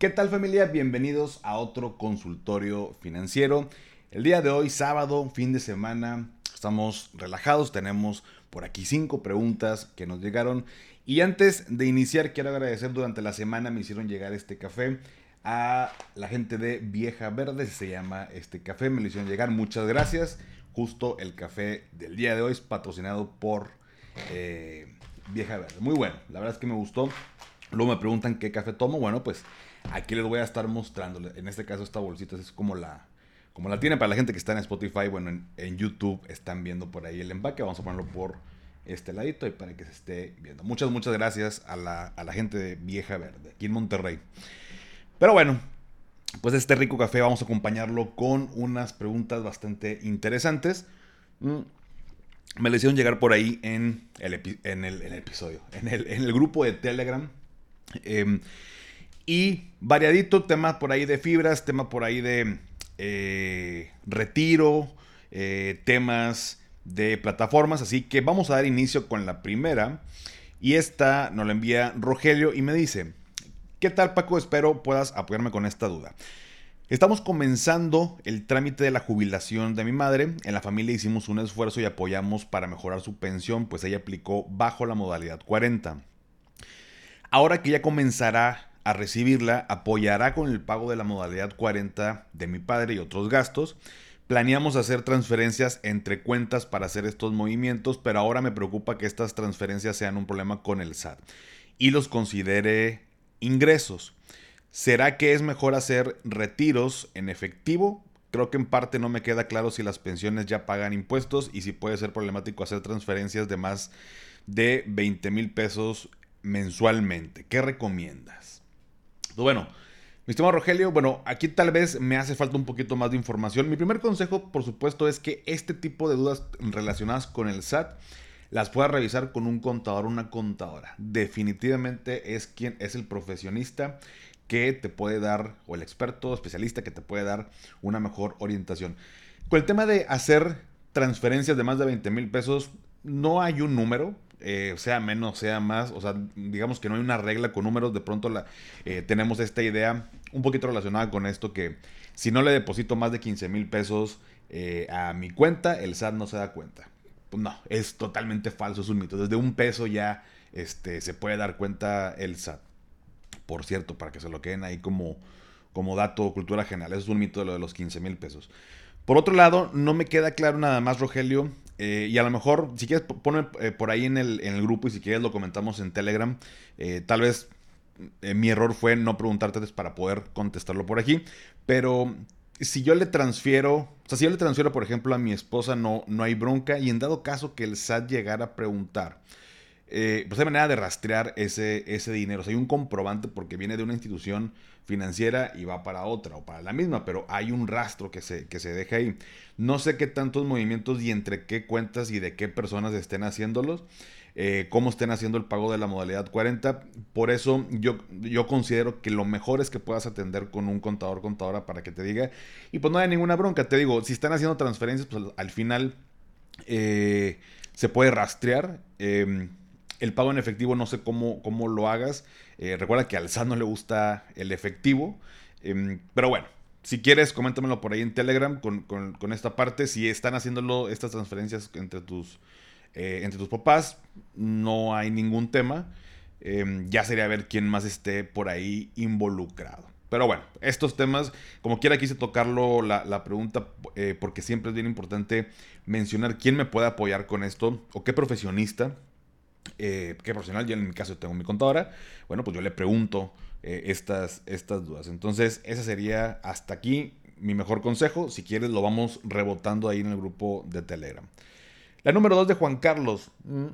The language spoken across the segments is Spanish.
¿Qué tal familia? Bienvenidos a otro consultorio financiero. El día de hoy, sábado, fin de semana, estamos relajados, tenemos por aquí cinco preguntas que nos llegaron. Y antes de iniciar, quiero agradecer durante la semana me hicieron llegar este café a la gente de Vieja Verde, se llama este café, me lo hicieron llegar, muchas gracias. Justo el café del día de hoy es patrocinado por eh, Vieja Verde. Muy bueno, la verdad es que me gustó. Luego me preguntan qué café tomo. Bueno, pues Aquí les voy a estar mostrando. En este caso, esta bolsita es como la, como la tiene para la gente que está en Spotify. Bueno, en, YouTube están viendo por ahí el empaque. Vamos a ponerlo por este ladito y para que se esté viendo. Muchas, muchas gracias a la, a la gente de Vieja Verde, aquí en Monterrey. Pero bueno, pues este rico café vamos a acompañarlo con unas preguntas bastante interesantes. Mm, me le hicieron llegar por ahí en el, en el, episodio, en el, en el, grupo de Telegram. Eh, y variadito, tema por ahí de fibras, tema por ahí de eh, retiro, eh, temas de plataformas. Así que vamos a dar inicio con la primera. Y esta nos la envía Rogelio y me dice, ¿qué tal Paco? Espero puedas apoyarme con esta duda. Estamos comenzando el trámite de la jubilación de mi madre. En la familia hicimos un esfuerzo y apoyamos para mejorar su pensión, pues ella aplicó bajo la modalidad 40. Ahora que ya comenzará a recibirla apoyará con el pago de la modalidad 40 de mi padre y otros gastos. Planeamos hacer transferencias entre cuentas para hacer estos movimientos, pero ahora me preocupa que estas transferencias sean un problema con el SAT y los considere ingresos. ¿Será que es mejor hacer retiros en efectivo? Creo que en parte no me queda claro si las pensiones ya pagan impuestos y si puede ser problemático hacer transferencias de más de 20 mil pesos mensualmente. ¿Qué recomiendas? Pues bueno, mi estimado Rogelio, bueno, aquí tal vez me hace falta un poquito más de información. Mi primer consejo, por supuesto, es que este tipo de dudas relacionadas con el SAT las puedas revisar con un contador o una contadora. Definitivamente es quien es el profesionista que te puede dar, o el experto especialista que te puede dar una mejor orientación. Con el tema de hacer transferencias de más de 20 mil pesos, no hay un número, eh, sea menos, sea más, o sea, digamos que no hay una regla con números, de pronto eh, tenemos esta idea un poquito relacionada con esto que si no le deposito más de 15 mil pesos eh, a mi cuenta, el SAT no se da cuenta. Pues no, es totalmente falso, es un mito. Desde un peso ya este, se puede dar cuenta el SAT. Por cierto, para que se lo queden ahí como, como dato cultura general, eso es un mito de lo de los 15 mil pesos. Por otro lado, no me queda claro nada más, Rogelio, eh, y a lo mejor, si quieres, poner eh, por ahí en el, en el, grupo y si quieres lo comentamos en Telegram. Eh, tal vez mi error fue no preguntarte antes para poder contestarlo por aquí. Pero si yo le transfiero, o sea, si yo le transfiero, por ejemplo, a mi esposa, no, no hay bronca. Y en dado caso que el SAT llegara a preguntar, pues hay manera de rastrear ese, ese dinero. O sea, hay un comprobante porque viene de una institución financiera y va para otra o para la misma, pero hay un rastro que se, que se deja ahí. No sé qué tantos movimientos y entre qué cuentas y de qué personas estén haciéndolos. Eh, cómo estén haciendo el pago de la modalidad 40. Por eso yo, yo considero que lo mejor es que puedas atender con un contador, contadora para que te diga. Y pues no hay ninguna bronca. Te digo, si están haciendo transferencias, pues al, final eh, se puede rastrear. Em, el pago en efectivo no sé cómo, cómo lo hagas. Eh, recuerda que al SAT no le gusta el efectivo. Em, pero bueno, si quieres, coméntamelo por ahí en Telegram con, esta parte. Si están haciéndolo estas transferencias entre tus, eh, entre tus papás, no hay ningún tema. Em, ya sería ver quién más esté por ahí involucrado. Pero bueno, estos temas, como quiera quise tocarlo la, la pregunta, eh, porque siempre es bien importante mencionar quién me puede apoyar con esto o qué profesionista eh, que profesional, yo en mi caso tengo mi contadora, bueno, pues yo le pregunto eh, estas, estas dudas. Entonces, ese sería hasta aquí mi mejor consejo. Si quieres, lo vamos rebotando ahí en el grupo de Telegram. La número 2 de Juan Carlos. Mm,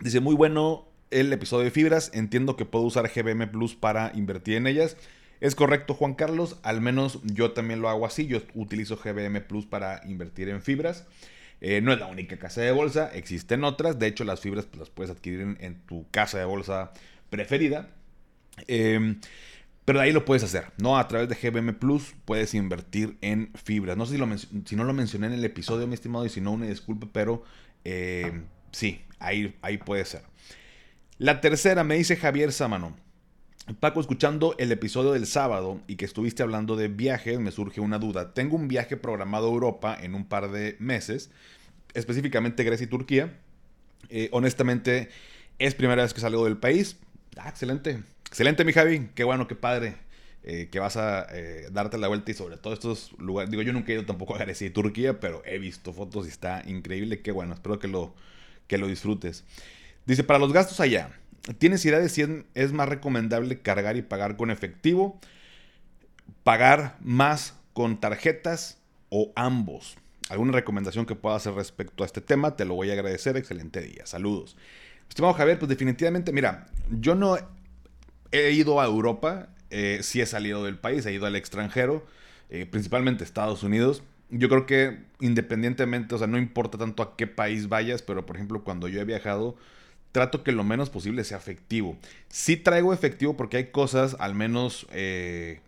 dice, muy bueno el episodio de fibras. Entiendo que puedo usar GBM Plus para invertir en ellas. Es correcto, Juan Carlos. Al menos yo también lo hago así. Yo utilizo GBM Plus para invertir en fibras. Eh, no es la única casa de bolsa, existen otras. De hecho, las fibras pues, las puedes adquirir en, tu casa de bolsa preferida. Em, pero ahí lo puedes hacer, ¿no? A través de GBM Plus puedes invertir en fibras. No sé si, lo si no lo mencioné en el episodio, mi estimado, y si no, una disculpe, pero em, sí, ahí, ahí puede ser. La tercera me dice Javier Samano. Paco, escuchando el episodio del sábado y que estuviste hablando de viajes, me surge una duda. Tengo un viaje programado a Europa en un par de meses, específicamente Grecia y Turquía. Eh, honestamente, es primera vez que salgo del país. Ah, excelente. Excelente, mi Javi. Qué bueno, qué padre. Eh, que vas a eh, darte la vuelta y sobre todo estos lugares. Digo, yo nunca he ido tampoco a Grecia y Turquía, pero he visto fotos y está increíble. Qué bueno. Espero que lo, que lo disfrutes. Dice, para los gastos allá. ¿Tienes idea de si es más recomendable cargar y pagar con efectivo? ¿Pagar más con tarjetas o ambos? ¿Alguna recomendación que pueda hacer respecto a este tema? Te lo voy a agradecer. Excelente día. Saludos. Estimado Javier, pues definitivamente, mira, yo no he ido a Europa, eh, sí he salido del país, he ido al extranjero, eh, principalmente Estados Unidos. Yo creo que independientemente, o sea, no importa tanto a qué país vayas, pero por ejemplo, cuando yo he viajado, trato que lo menos posible sea efectivo. Sí traigo efectivo porque hay cosas, al menos, eh,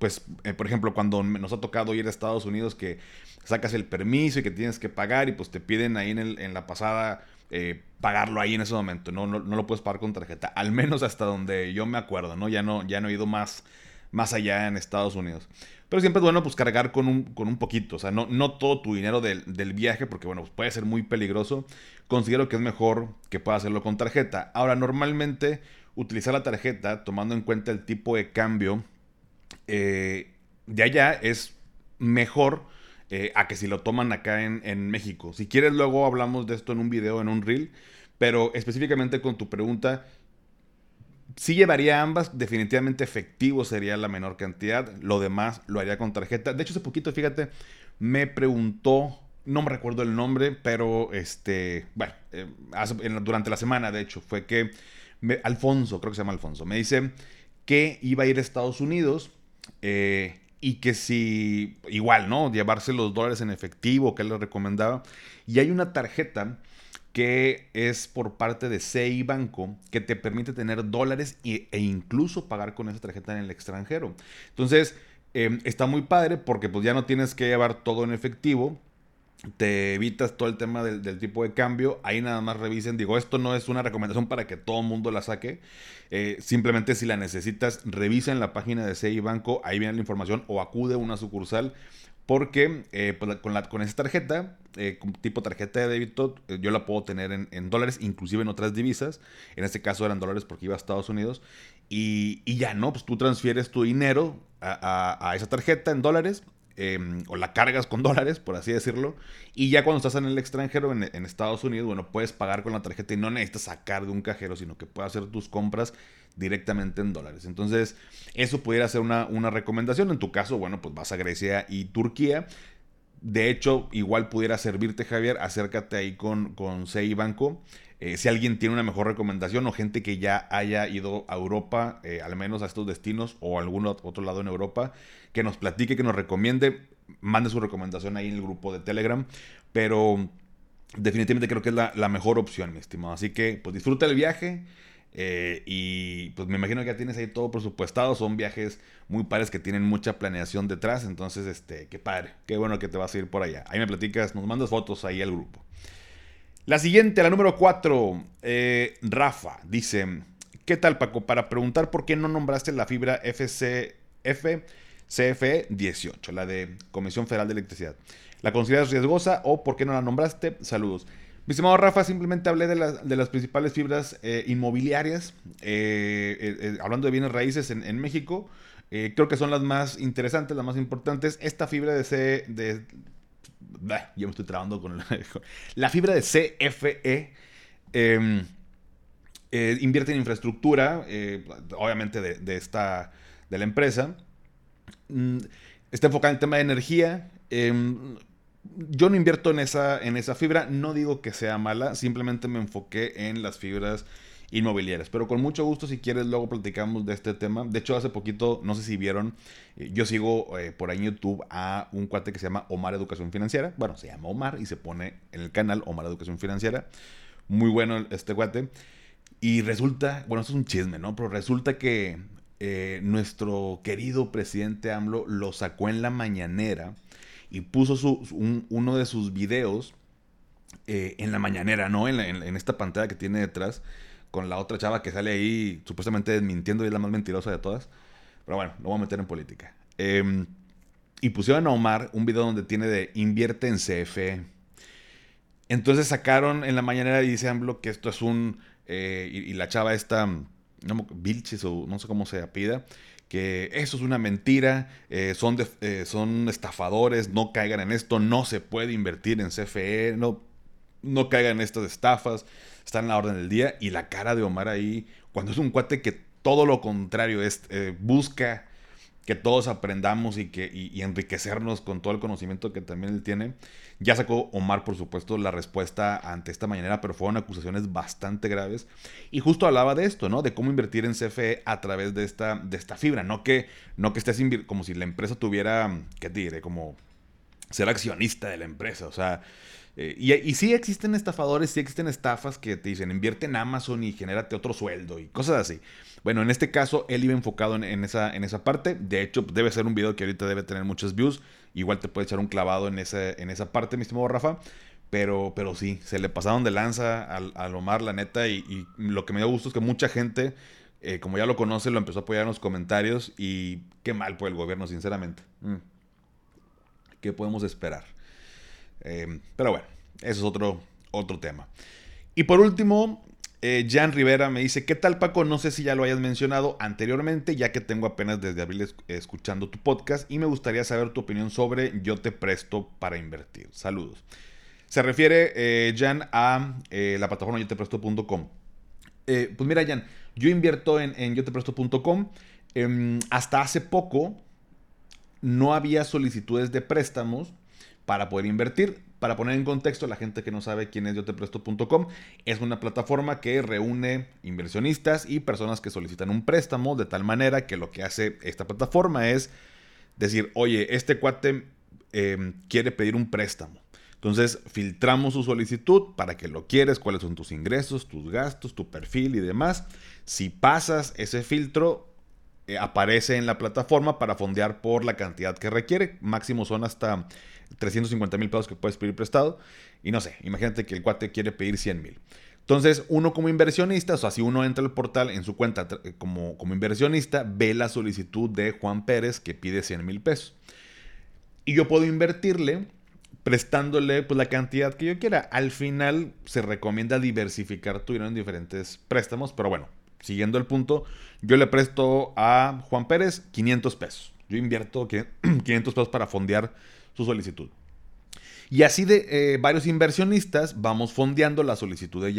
pues, eh, por ejemplo, cuando nos ha tocado ir a Estados Unidos que sacas el permiso y que tienes que pagar y pues te piden ahí en, el, en la pasada eh, pagarlo ahí en ese momento. No, no, lo puedes pagar con tarjeta. Al menos hasta donde yo me acuerdo, ¿no? Ya no, ya no he ido más, más allá en Estados Unidos. Pero siempre es bueno pues cargar con un, con un poquito, o sea, no, no todo tu dinero del, viaje, porque bueno, pues, puede ser muy peligroso. Considero que es mejor que puedas hacerlo con tarjeta. Ahora, normalmente utilizar la tarjeta, tomando en cuenta el tipo de cambio eh, de allá, es mejor eh, a que si lo toman acá en, en México. Si quieres, luego hablamos de esto en un video, en un reel. Pero específicamente con tu pregunta, si llevaría ambas, definitivamente efectivo sería la menor cantidad, lo demás lo haría con tarjeta. De hecho, hace poquito, fíjate, me preguntó, no me recuerdo el nombre, pero este, bueno, eh, durante la semana, de hecho, fue que Alfonso, creo que se llama Alfonso, me dice que iba a ir a Estados Unidos eh, y que si, igual, ¿no? Llevarse los dólares en efectivo, que él le recomendaba. Y hay una tarjeta que es por parte de CI Banco, que te permite tener dólares e incluso pagar con esa tarjeta en el extranjero. Entonces, em, está muy padre porque pues ya no tienes que llevar todo en efectivo, te evitas todo el tema del, tipo de cambio. Ahí nada más revisen. Digo, esto no es una recomendación para que todo el mundo la saque. Eh, simplemente si la necesitas, revisa en la página de CI Banco. Ahí viene la información o acude a una sucursal porque eh, pues, con, la, con esa tarjeta, eh, tipo tarjeta de débito, yo la puedo tener en, dólares, inclusive en otras divisas. En este caso eran dólares porque iba a Estados Unidos. Y, ya no, pues tú transfieres tu dinero a, esa tarjeta en dólares. Em, o la cargas con dólares, por así decirlo. Y ya cuando estás en el extranjero, en, Estados Unidos, bueno, puedes pagar con la tarjeta y no necesitas sacar de un cajero, sino que puedes hacer tus compras directamente en dólares. Entonces, eso pudiera ser una, recomendación. En tu caso, bueno, pues vas a Grecia y Turquía. De hecho, igual pudiera servirte, Javier, acércate ahí con, con CI Banco. Eh, si alguien tiene una mejor recomendación o gente que ya haya ido a Europa, eh, al menos a estos destinos o a algún otro lado en Europa, que nos platique, que nos recomiende, mande su recomendación ahí en el grupo de Telegram. Pero definitivamente creo que es la, mejor opción, mi estimado. Así que, pues disfruta el viaje. Eh, y pues me imagino que ya tienes ahí todo presupuestado. Son viajes muy padres que tienen mucha planeación detrás. Entonces, este, qué padre. Qué bueno que te vas a ir por allá. Ahí me platicas, nos mandas fotos ahí al grupo. La siguiente, la número 4. Eh, Rafa dice: ¿Qué tal, Paco? Para preguntar por qué no nombraste la fibra FCF CFE 18, la de Comisión Federal de Electricidad. ¿La consideras riesgosa o por qué no la nombraste? Saludos. Mi estimado Rafa, simplemente hablé de, las principales fibras eh, inmobiliarias, eh, eh, hablando de bienes raíces en, México. creo que son las más interesantes, las más importantes. Esta fibra de C. Yo me estoy trabando con la, fibra de CFE. Em, invierte en infraestructura, obviamente de, esta, de la empresa. Mm, está enfocada en el tema de energía. Em, yo no invierto en esa, en esa fibra, no digo que sea mala, simplemente me enfoqué en las fibras inmobiliarias. Pero con mucho gusto, si quieres, luego platicamos de este tema. De hecho, hace poquito, no sé si vieron, eh, yo sigo eh, por ahí en YouTube a un cuate que se llama Omar Educación Financiera. Bueno, se llama Omar y se pone en el canal Omar Educación Financiera. Muy bueno este cuate. Y resulta, bueno, esto es un chisme, ¿no? Pero resulta que eh, nuestro querido presidente AMLO lo sacó en la mañanera y puso su, uno de sus videos eh, en la mañanera, ¿no? En, esta pantalla que tiene detrás, con la otra chava que sale ahí supuestamente desmintiendo y es la más mentirosa de todas. Pero bueno, lo voy a meter en política. Em, y pusieron a Omar un video donde tiene de invierte en CFE. Entonces sacaron en la mañanera y dice AMLO que esto es un... Eh, y, la chava esta, no, Vilches o no sé cómo se apida, que eso es una mentira, eh, son, eh, son estafadores, no caigan en esto, no se puede invertir en CFE, no, no caigan en estas estafas, está en la orden del día. Y la cara de Omar ahí, cuando es un cuate que todo lo contrario es, busca que todos aprendamos y, que, y, enriquecernos con todo el conocimiento que también él tiene. Ya sacó Omar, por supuesto, la respuesta ante esta mañana, pero fueron acusaciones bastante graves. Y justo hablaba de esto, ¿no? De cómo invertir en CFE a través de esta, de esta fibra. No que, no que estés como si la empresa tuviera, ¿qué te diré? Como ser accionista de la empresa. O sea, eh, y, sí existen estafadores, sí existen estafas que te dicen invierte en Amazon y genérate otro sueldo y cosas así. Bueno, en este caso él iba enfocado en, esa, en esa parte. De hecho, debe ser un video que ahorita debe tener muchos views. Igual te puede echar un clavado en, ese, en esa parte, mi estimado Rafa. Pero, pero sí, se le pasaron de lanza al, Omar, la neta. Y, lo que me da gusto es que mucha gente, eh, como ya lo conoce, lo empezó a apoyar en los comentarios. Y qué mal por el gobierno, sinceramente. Mm. ¿Qué podemos esperar? Em, pero bueno, eso es otro, otro tema. Y por último, eh, Jan Rivera me dice, ¿qué tal Paco? No sé si ya lo hayas mencionado anteriormente, ya que tengo apenas desde abril escuchando tu podcast y me gustaría saber tu opinión sobre Yo te presto para invertir. Saludos. Se refiere, eh, Jan, a eh, la plataforma yotepresto.com. pues mira, Jan, yo invierto en, en yotepresto.com. Em, hasta hace poco no había solicitudes de préstamos para poder invertir. Para poner en contexto la gente que no sabe quién es yotepresto.com, es una plataforma que reúne inversionistas y personas que solicitan un préstamo de tal manera que lo que hace esta plataforma es decir, oye, este cuate em, quiere pedir un préstamo. Entonces filtramos su solicitud para que lo quieres, cuáles son tus ingresos, tus gastos, tu perfil y demás. Si pasas ese filtro, eh, aparece en la plataforma para fondear por la cantidad que requiere. Máximo son hasta 350 mil pesos que puedes pedir prestado. Y no sé, imagínate que el cuate quiere pedir 100 mil. Entonces, uno como inversionista, o sea, uno entra al portal en su cuenta eh, como, como inversionista, ve la solicitud de Juan Pérez que pide 100 mil pesos. Y yo puedo invertirle prestándole pues, la cantidad que yo quiera. Al final se recomienda diversificar tu en diferentes préstamos, pero bueno, siguiendo el punto, yo le presto a Juan Pérez 500 pesos. Yo invierto 500 pesos para fondear su solicitud. Y así de eh, varios inversionistas vamos fondeando la solicitud de,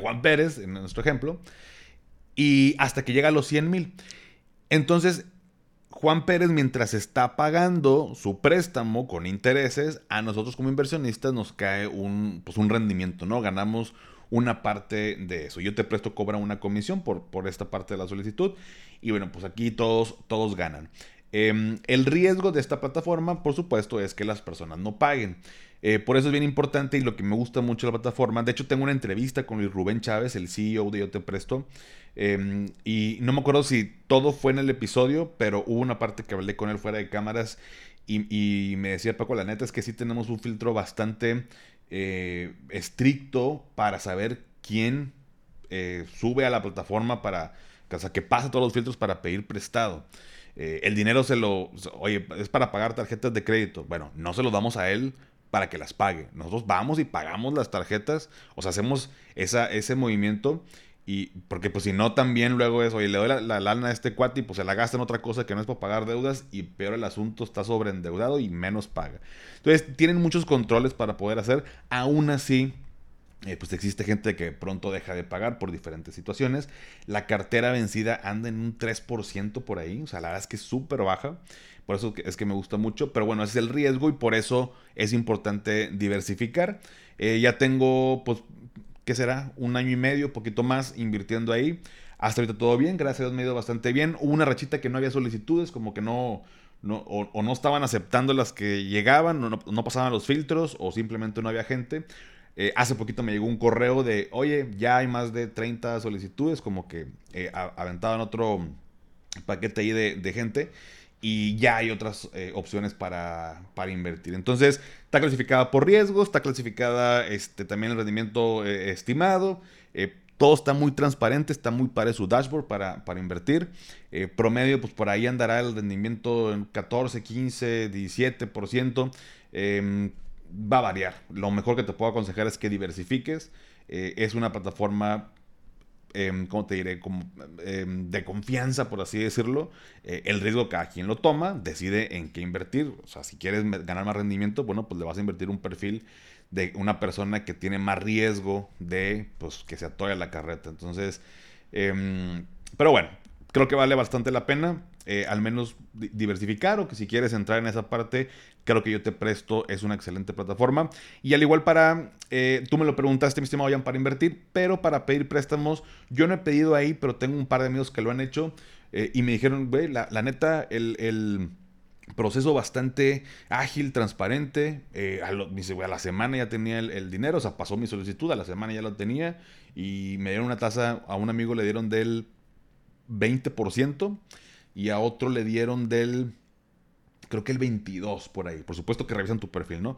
Juan Pérez, en nuestro ejemplo, y hasta que llega a los 100 mil. Entonces, Juan Pérez, mientras está pagando su préstamo con intereses, a nosotros como inversionistas nos cae un, pues un rendimiento, ¿no? Ganamos una parte de eso. Yo te presto, cobra una comisión por, por esta parte de la solicitud. Y bueno, pues aquí todos, todos ganan. Em, el riesgo de esta plataforma, por supuesto, es que las personas no paguen. Eh, por eso es bien importante y lo que me gusta mucho la plataforma. De hecho, tengo una entrevista con Luis Rubén Chávez, el CEO de Yo Te Presto. Em, y no me acuerdo si todo fue en el episodio, pero hubo una parte que hablé con él fuera de cámaras y, me decía, Paco, la neta es que sí tenemos un filtro bastante eh, estricto para saber quién eh, sube a la plataforma para, o sea, que pasa todos los filtros para pedir prestado. Eh, el dinero se lo, oye, es para pagar tarjetas de crédito. Bueno, no se lo damos a él para que las pague. Nosotros vamos y pagamos las tarjetas, o sea, hacemos esa, ese movimiento. Y porque pues si no también luego es, oye, le doy la, lana a este cuate y pues se la gasta en otra cosa que no es para pagar deudas y peor el asunto está sobreendeudado y menos paga. Entonces tienen muchos controles para poder hacer. Aún así, eh, pues existe gente que pronto deja de pagar por diferentes situaciones. La cartera vencida anda en un 3% por ahí, o sea, la verdad es que es súper baja. Por eso es que me gusta mucho, pero bueno, ese es el riesgo y por eso es importante diversificar. Eh, ya tengo, pues, ¿qué será? Un año y medio, poquito más invirtiendo ahí. Hasta ahorita todo bien, gracias a Dios me ha ido bastante bien. Hubo una rachita que no había solicitudes, como que no, no o, no estaban aceptando las que llegaban, no, no pasaban los filtros o simplemente no había gente. Eh, hace poquito me llegó un correo de, oye, ya hay más de 30 solicitudes, como que eh, aventaban otro paquete ahí de, gente. y ya hay otras eh, opciones para, para, invertir. Entonces, está clasificada por riesgos, está clasificada este, también el rendimiento eh, estimado. Eh, todo está muy transparente, está muy para su dashboard para, para invertir. promedio, pues por ahí andará el rendimiento en 14, 15, 17%. va a variar. Lo mejor que te puedo aconsejar es que diversifiques. es una plataforma Em, ¿cómo te diré? Como, em, de confianza, por así decirlo. Eh, el riesgo cada quien lo toma, decide en qué invertir. O sea, si quieres ganar más rendimiento, bueno, pues le vas a invertir un perfil de una persona que tiene más riesgo de pues, que se atore la carreta. Entonces, em, pero bueno, creo que vale bastante la pena. Eh, al menos diversificar o que si quieres entrar en esa parte, creo que yo te presto, es una excelente plataforma. Y al igual para, eh, tú me lo preguntaste, mi estimado Jan, para invertir, pero para pedir préstamos, yo no he pedido ahí, pero tengo un par de amigos que lo han hecho eh, y me dijeron, güey, la, neta, el, proceso bastante ágil, transparente. a, la semana ya tenía el, el, dinero, o sea, pasó mi solicitud, a la semana ya lo tenía y me dieron una tasa, a un amigo le dieron del 20% y a otro le dieron del, creo que el 22 por ahí. Por supuesto que revisan tu perfil, ¿no?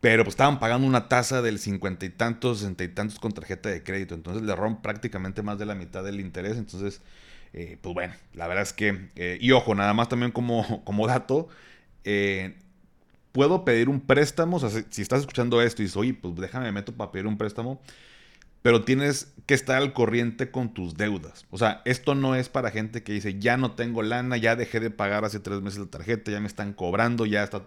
Pero pues estaban pagando una tasa del cincuenta y tantos, sesenta y tantos con tarjeta de crédito. Entonces le rompen prácticamente más de la mitad del interés. Entonces, eh, pues bueno, la verdad es que, eh, y ojo, nada más también como, como dato, eh, puedo pedir un préstamo. O sea, si, si, estás escuchando esto y dices, oye, pues déjame meto para pedir un préstamo pero tienes que estar al corriente con tus deudas. O sea, esto no es para gente que dice, ya no tengo lana, ya dejé de pagar hace tres meses la tarjeta, ya me están cobrando, ya está,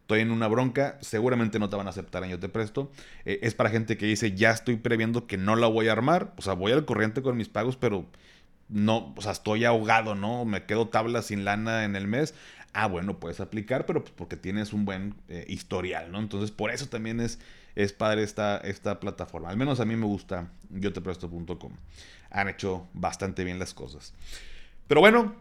estoy en una bronca, seguramente no te van a aceptar en yo te presto. Eh, es para gente que dice, ya estoy previendo que no la voy a armar, o sea, voy al corriente con mis pagos, pero no, o sea, estoy ahogado, ¿no? Me quedo tabla sin lana en el mes. Ah, bueno, puedes aplicar, pero pues porque tienes un buen eh, historial, ¿no? Entonces, por eso también es es padre esta, esta plataforma. Al menos a mí me gusta yotepresto.com. Han hecho bastante bien las cosas. Pero bueno,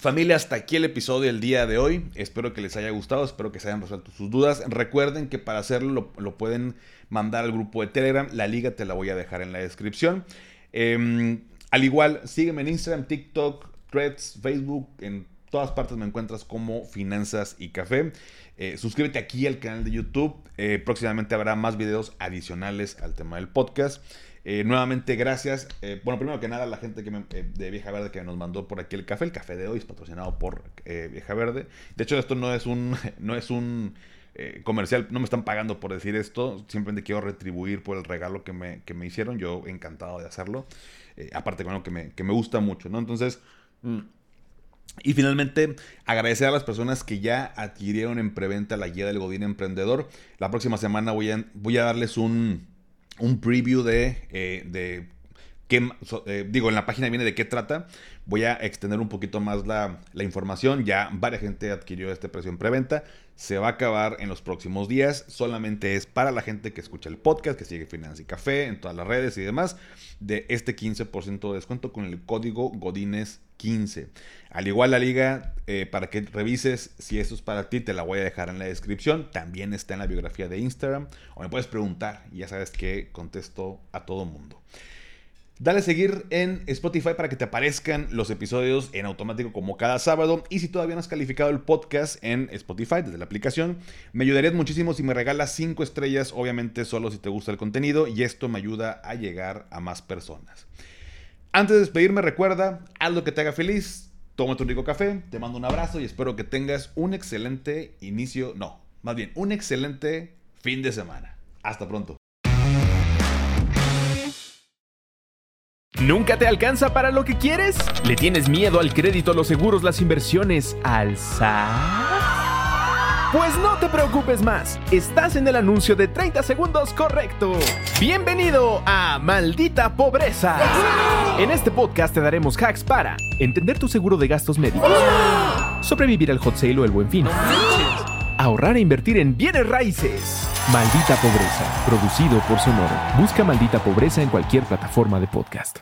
familia, hasta aquí el episodio del día de hoy. Espero que les haya gustado, espero que se hayan resuelto sus dudas. Recuerden que para hacerlo lo, pueden mandar al grupo de Telegram. La liga te la voy a dejar en la descripción. Em, al igual, sígueme en Instagram, TikTok, Threads, Facebook, en todas partes me encuentras como Finanzas y Café. Eh, suscríbete aquí al canal de YouTube. Eh, próximamente habrá más videos adicionales al tema del podcast. Eh, nuevamente, gracias. bueno, primero que nada, la gente que de Vieja Verde que nos mandó por aquí el café. El café de hoy es patrocinado por Vieja Verde. De hecho, esto no es un, no es un comercial. No me están pagando por decir esto. Simplemente quiero retribuir por el regalo que me, que me hicieron. Yo encantado de hacerlo. aparte, bueno, que me, que me gusta mucho, ¿no? Entonces... Mm, y finalmente, agradecer a las personas que ya adquirieron en preventa la guía del Godín Emprendedor. La próxima semana voy a, voy a darles un, un preview de, eh, de qué, eh, digo, en la página viene de qué trata. Voy a extender un poquito más la, la, información. Ya varias gente adquirió este precio en preventa. Se va a acabar en los próximos días. Solamente es para la gente que escucha el podcast, que sigue Finanza y Café en todas las redes y demás. De este 15% de descuento con el código Godines 15. Al igual la liga, eh, para que revises si esto es para ti, te la voy a dejar en la descripción. También está en la biografía de Instagram. O me puedes preguntar ya sabes que contesto a todo mundo. Dale a seguir en Spotify para que te aparezcan los episodios en automático como cada sábado. Y si todavía no has calificado el podcast en Spotify desde la aplicación, me ayudarías muchísimo si me regalas 5 estrellas, obviamente solo si te gusta el contenido y esto me ayuda a llegar a más personas. Antes de despedirme, recuerda, haz lo que te haga feliz, toma tu rico café, te mando un abrazo y espero que tengas un excelente inicio, no, más bien, un excelente fin de semana. Hasta pronto. ¿Nunca te alcanza para lo que quieres? ¿Le tienes miedo al crédito, los seguros, las inversiones, al pues no te preocupes más, estás en el anuncio de 30 segundos correcto. Bienvenido a Maldita Pobreza. En este podcast te daremos hacks para entender tu seguro de gastos médicos, sobrevivir al hot sale o el buen fin, ahorrar e invertir en bienes raíces. Maldita Pobreza, producido por Sonoro. Busca Maldita Pobreza en cualquier plataforma de podcast.